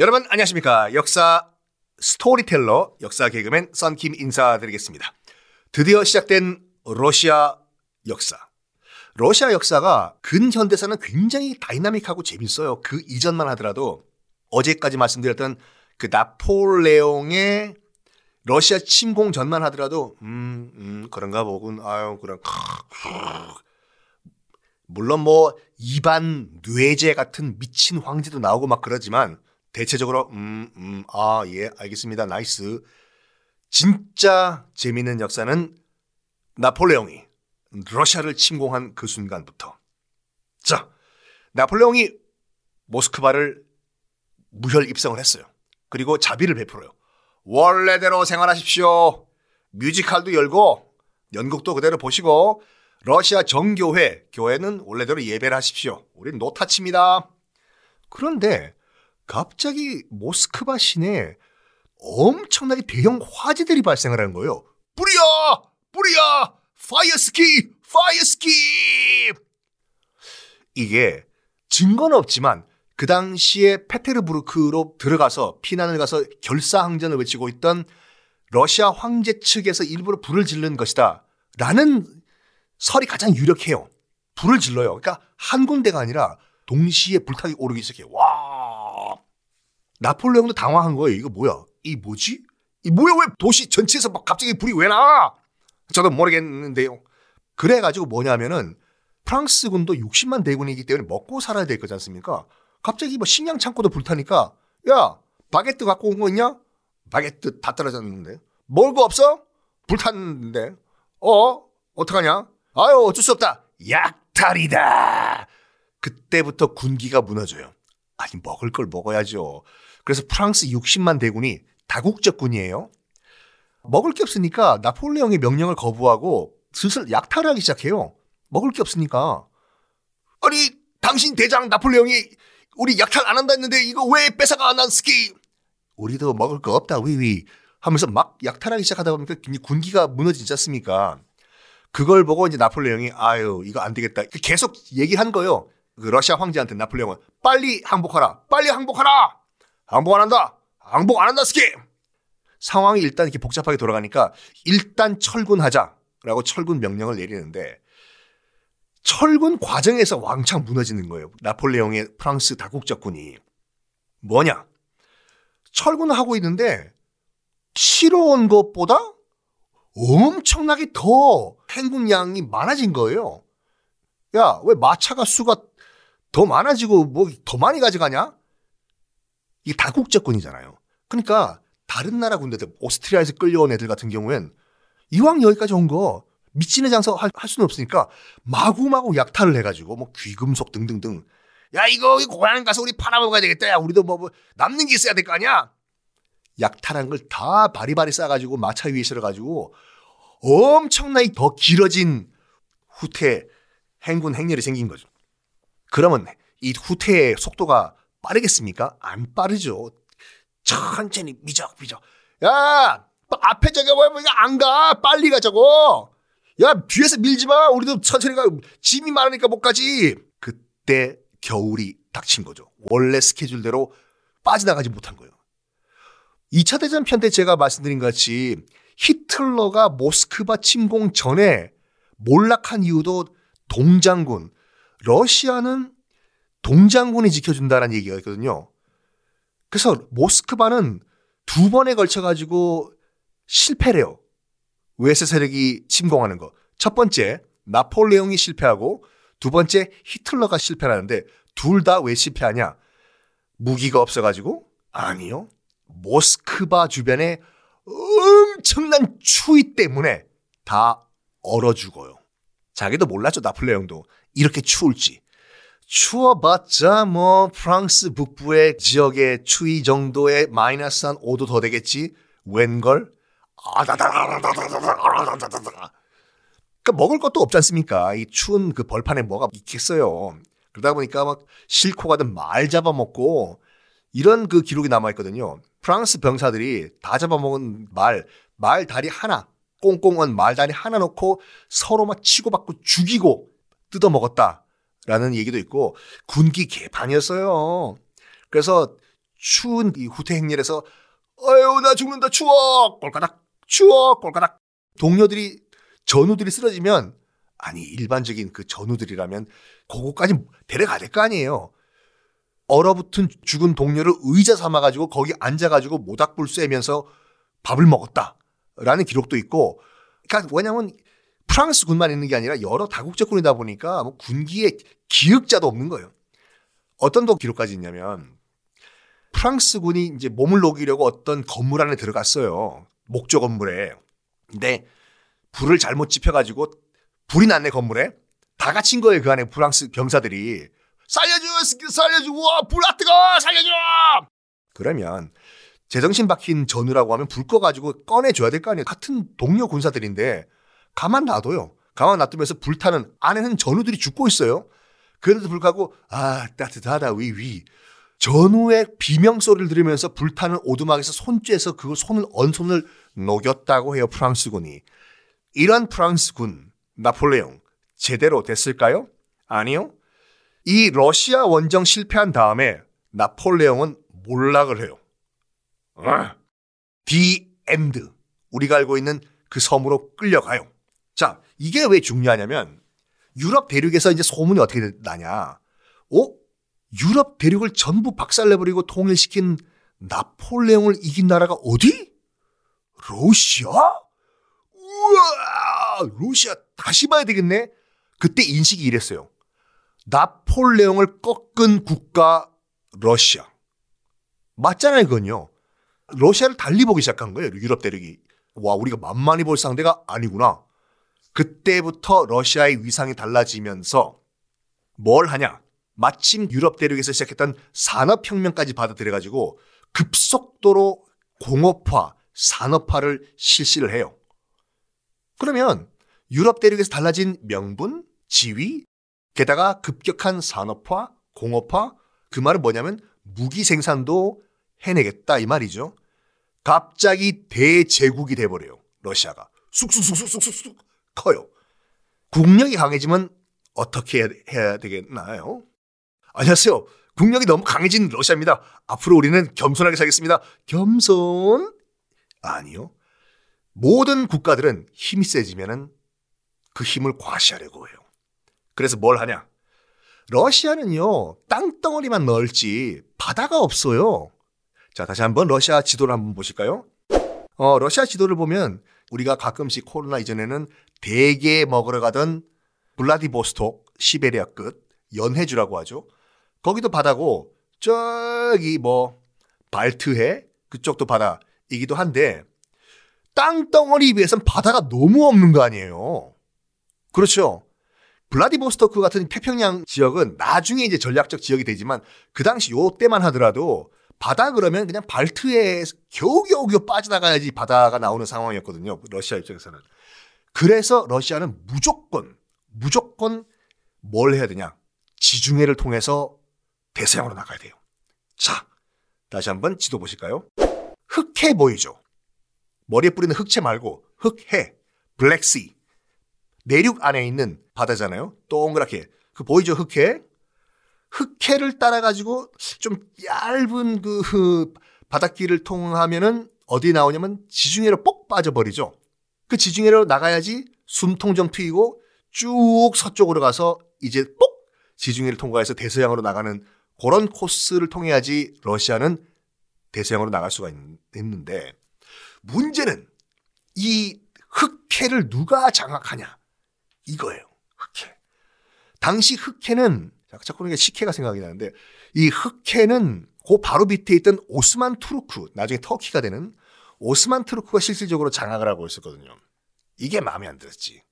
여러분 안녕하십니까 역사 스토리텔러 역사 개그맨 썬킴 인사드리겠습니다. 드디어 시작된 러시아 역사. 러시아 역사가 근현대사는 굉장히 다이나믹하고 재밌어요. 그 이전만 하더라도 어제까지 말씀드렸던 그 나폴레옹의 러시아 침공 전만 하더라도 음, 음 그런가 보군. 아유 그런 물론 뭐 이반 뇌제 같은 미친 황제도 나오고 막 그러지만 대체적으로 음, 음, 아, 예, 알겠습니다. Nice. 진짜 재미있는 역사는 나폴레옹이 러시아를 침공한 그 순간부터. 자, 나폴레옹이 모스크바를 무혈 입성을 했어요. 그리고 자비를 베풀어요. 원래대로 생활하십시오. 뮤지컬도 열고 연극도 그대로 보시고 러시아 정교회 교회는 원래대로 예배를 하십시오. 우린 no touch입니다. 그런데 갑자기 모스크바 시내에 엄청나게 대형 화재들이 발생을 하는 거예요. 불이야! 불이야! fire스키! fire스키! 이게 증거는 없지만 그 당시에 페테르부르크로 들어가서 피난을 가서 결사항전을 외치고 있던 러시아 황제 측에서 일부러 불을 지른 것이다. 라는 설이 가장 유력해요. 불을 질러요. 그러니까 한 군데가 아니라 동시에 불타기 오르기 시작해요. 와. 나폴레옹도 당황한 거예요. 이거 뭐야? 이 뭐지? 이 뭐야? 왜 도시 전체에서 막 갑자기 불이 왜 나? 저도 모르겠는데요. 그래가지고 뭐냐면은 프랑스군도 60만 대군이기 때문에 먹고 살아야 될 거지 않습니까? 갑자기 뭐 식량 창고도 불타니까 야 바게트 갖고 온 거 있냐? 바게트 다 떨어졌는데 먹을 거 없어? 불탔는데 어 어떡하냐? 아유 어쩔 수 없다 약탈이다 그때부터 군기가 무너져요 아니 먹을 걸 먹어야죠. 그래서 프랑스 60만 대군이 다국적군이에요. 먹을 게 없으니까 나폴레옹의 명령을 거부하고 슬슬 약탈을 하기 시작해요. 먹을 게 없으니까. 아니 당신 대장 나폴레옹이 우리 약탈 안 한다 했는데 이거 왜 뺏어가 난 스키? 우리도 먹을 거 없다 위위. 하면서 막 약탈하기 시작하다 보니까 군기가 무너지지 않습니까? 그걸 보고 이제 나폴레옹이 아유 이거 안 되겠다. 계속 얘기한 거예요 그 러시아 황제한테 나폴레옹은 빨리 항복하라 빨리 항복하라 항복 안 한다 항복 안 한다 스키 상황이 일단 이렇게 복잡하게 돌아가니까 일단 철군하자라고 철군 명령을 내리는데 철군 과정에서 왕창 무너지는 거예요. 나폴레옹의 프랑스 다국적군이. 뭐냐? 철군을 하고 있는데 치러 온 것보다 엄청나게 더 행군량이 많아진 거예요. 야, 왜 마차가 수가 더 많아지고 뭐 더 많이 가져가냐? 이게 다국적군이잖아요. 그러니까 다른 나라 군대들, 오스트리아에서 끌려온 애들 같은 경우엔 이왕 여기까지 온 거 미친의 장사 할, 할 수는 없으니까 마구마구 약탈을 해가지고 뭐 귀금속 등등등. 야 이거 고향 가서 우리 팔아먹어야 되겠다. 야 우리도 뭐, 뭐 남는 게 있어야 될 거 아니야. 약탈한 걸 다 바리바리 싸가지고 마차 위에 실어가지고 엄청나게 더 길어진 후퇴 행군 행렬이 생긴 거죠. 그러면 이 후퇴의 속도가 빠르겠습니까? 안 빠르죠. 천천히 미적미적. 야 앞에 저기 뭐야 안 가. 빨리 가자고. 야 뒤에서 밀지 마. 우리도 천천히 가. 짐이 많으니까 못 가지. 그때 겨울이 닥친 거죠. 원래 스케줄대로 빠져나가지 못한 거예요. 2차 대전 편 때 제가 말씀드린 것 같이 히틀러가 모스크바 침공 전에 몰락한 이유도 동장군, 러시아는 동장군이 지켜준다는 얘기가 있거든요. 그래서 모스크바는 두 번에 걸쳐 가지고 실패래요. 외세 세력이 침공하는 거. 첫 번째 나폴레옹이 실패하고 두 번째 히틀러가 실패하는데 둘 다 왜 실패하냐? 무기가 없어가지고 아니요. 모스크바 주변에 엄청난 추위 때문에 다 얼어 죽어요. 자기도 몰랐죠 나폴레옹도 이렇게 추울지. 추워봤자 뭐 프랑스 북부의 지역의 추위 정도의 마이너스 한 5도 더 되겠지. 웬걸 아다다다다다다다다다다다. 그러니까 먹을 것도 없지 않습니까? 이 추운 그 벌판에 뭐가 있겠어요. 그러다 보니까 막 실코 가든 말 잡아먹고 이런 그 기록이 남아있거든요. 프랑스 병사들이 다 잡아먹은 말, 말 다리 하나, 꽁꽁한 말 다리 하나 놓고 서로 막 치고받고 죽이고 뜯어먹었다라는 얘기도 있고 군기 개판이었어요. 그래서 추운 이 후퇴 행렬에서 아유 나 죽는다. 추워 꼴까닥! 추워 꼴까닥! 동료들이 전우들이 쓰러지면 아니 일반적인 그 전우들이라면 그거까지 데려가야 될 거 아니에요. 얼어붙은 죽은 동료를 의자 삼아가지고 거기 앉아가지고 모닥불 쐬면서 밥을 먹었다라는 기록도 있고, 그러니까 왜냐하면 프랑스 군만 있는 게 아니라 여러 다국적군이다 보니까 뭐 군기에 기억자도 없는 거예요. 어떤 더 기록까지 있냐면 프랑스 군이 이제 몸을 녹이려고 어떤 건물 안에 들어갔어요. 목조 건물에. 근데 불을 잘못 지펴가지고 불이 났네 건물에. 다 갇힌 거예요 그 안에 프랑스 병사들이. 살려줘 살려줘 와불 아 뜨거 살려줘. 그러면 제정신 박힌 전우라고 하면 불 꺼가지고 꺼내줘야 될 거 아니에요. 같은 동료 군사들인데 가만 놔둬요. 가만 놔두면서 불타는 안에는 전우들이 죽고 있어요. 그런데도 불구하고 아 따뜻하다 위위 전우의 비명 소리를 들으면서 불타는 오두막에서 손쬐서 그 손을 언손을 녹였다고 해요 프랑스군이 이런 프랑스군 나폴레옹 제대로 됐을까요? 아니요. 이 러시아 원정 실패한 다음에 나폴레옹은 몰락을 해요. The end 우리가 알고 있는 그 섬으로 끌려가요. 자, 이게 왜 중요하냐면 유럽 대륙에서 이제 소문이 어떻게 나냐? 어? 유럽 대륙을 전부 박살내버리고 통일시킨 나폴레옹을 이긴 나라가 어디? 러시아? 우와! 러시아 다시 봐야 되겠네? 그때 인식이 이랬어요. 나폴레옹을 꺾은 국가 러시아. 맞잖아요, 그건요. 러시아를 달리 보기 시작한 거예요, 유럽 대륙이. 와, 우리가 만만히 볼 상대가 아니구나. 그때부터 러시아의 위상이 달라지면서 뭘 하냐? 마침 유럽 대륙에서 시작했던 산업혁명까지 받아들여가지고 급속도로 공업화, 산업화를 실시를 해요. 그러면 유럽 대륙에서 달라진 명분, 지위, 게다가 급격한 산업화, 공업화, 그 말은 뭐냐면 무기 생산도 해내겠다 이 말이죠. 갑자기 대제국이 돼버려요. 러시아가. 쑥쑥쑥쑥쑥쑥 커요. 국력이 강해지면 어떻게 해야 되겠나요? 안녕하세요. 국력이 너무 강해진 러시아입니다. 앞으로 우리는 겸손하게 살겠습니다. 겸손? 아니요. 모든 국가들은 힘이 세지면은 그 힘을 과시하려고 해요. 그래서 뭘 하냐? 러시아는요, 땅덩어리만 넓지 바다가 없어요. 자, 다시 한번 러시아 지도를 한번 보실까요? 어, 러시아 지도를 보면 우리가 가끔씩 코로나 이전에는 대게 먹으러 가던 블라디보스톡, 시베리아 끝, 연해주라고 하죠. 거기도 바다고 저기 뭐 발트해 그쪽도 바다이기도 한데 땅덩어리 비해선 바다가 너무 없는 거 아니에요. 그렇죠. 블라디보스토크 같은 태평양 지역은 나중에 이제 전략적 지역이 되지만 그 당시 요 때만 하더라도 바다 그러면 그냥 발트에 겨우겨우 빠져나가야지 바다가 나오는 상황이었거든요. 러시아 입장에서는. 그래서 러시아는 무조건 무조건 뭘 해야 되냐? 지중해를 통해서 대서양으로 나가야 돼요. 자, 다시 한번 지도 보실까요? 흑해 보이죠? 머리에 뿌리는 흑채 말고 흑해, 블랙시. 내륙 안에 있는 바다잖아요. 동그랗게. 그 보이죠? 흑해? 흑해를 따라가지고 좀 얇은 그 바닷길을 통하면은 어디 나오냐면 지중해로 뽁 빠져버리죠. 그 지중해로 나가야지 숨통 좀 트이고 쭉 서쪽으로 가서 이제 뽁 지중해를 통과해서 대서양으로 나가는 그런 코스를 통해야지 러시아는 대서양으로 나갈 수가 있는데 문제는 이 흑해를 누가 장악하냐 이거예요. 흑해. 당시 흑해는 자꾸 이게 식해가 생각이 나는데 이 흑해는 그 바로 밑에 있던 오스만 투르크 나중에 터키가 되는 오스만 투르크가 실질적으로 장악을 하고 있었거든요. 이게 마음에 안 들었지.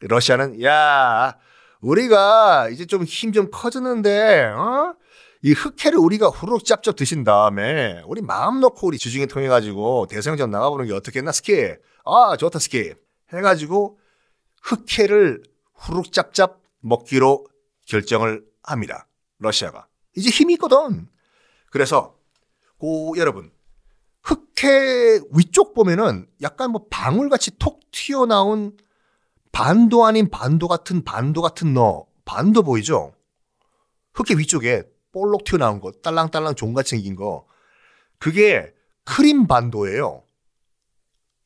러시아는 야 우리가 이제 좀 힘좀 커졌는데 어? 이 흑해를 우리가 후루룩 짭짭 드신 다음에 우리 마음 놓고 우리 주중에 통해 가지고 대성전 나가보는 게 어떻겠나 스키 아 좋다 스키 해가지고 흑해를 후루룩 짭짭 먹기로 결정을 합니다 러시아가 이제 힘이 있거든 그래서 고 여러분 흑해 위쪽 보면은 약간 뭐 방울같이 톡 튀어나온 반도 아닌 반도 같은 반도 같은 너 반도 보이죠? 흑해 위쪽에 볼록 튀어나온 거, 딸랑딸랑 종같이 생긴 거. 그게 크림 반도예요.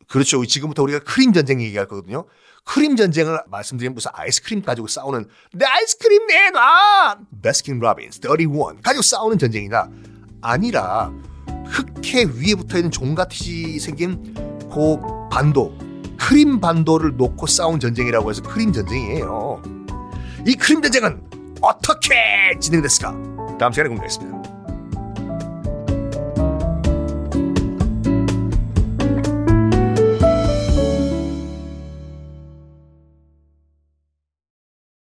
그렇죠. 지금부터 우리가 크림 전쟁 얘기할 거거든요. 크림 전쟁을 말씀드리면 무슨 아이스크림 가지고 싸우는 내 아이스크림 내놔! 베스킨 라빈스 31 가지고 싸우는 전쟁이다. 아니라 흑해 위에 붙어 있는 종같이 생긴 그 반도 크림 반도를 놓고 싸운 전쟁이라고 해서 크림 전쟁이에요. 이 크림 전쟁은 어떻게 진행됐을까? 다음 시간에 공개하겠습니다.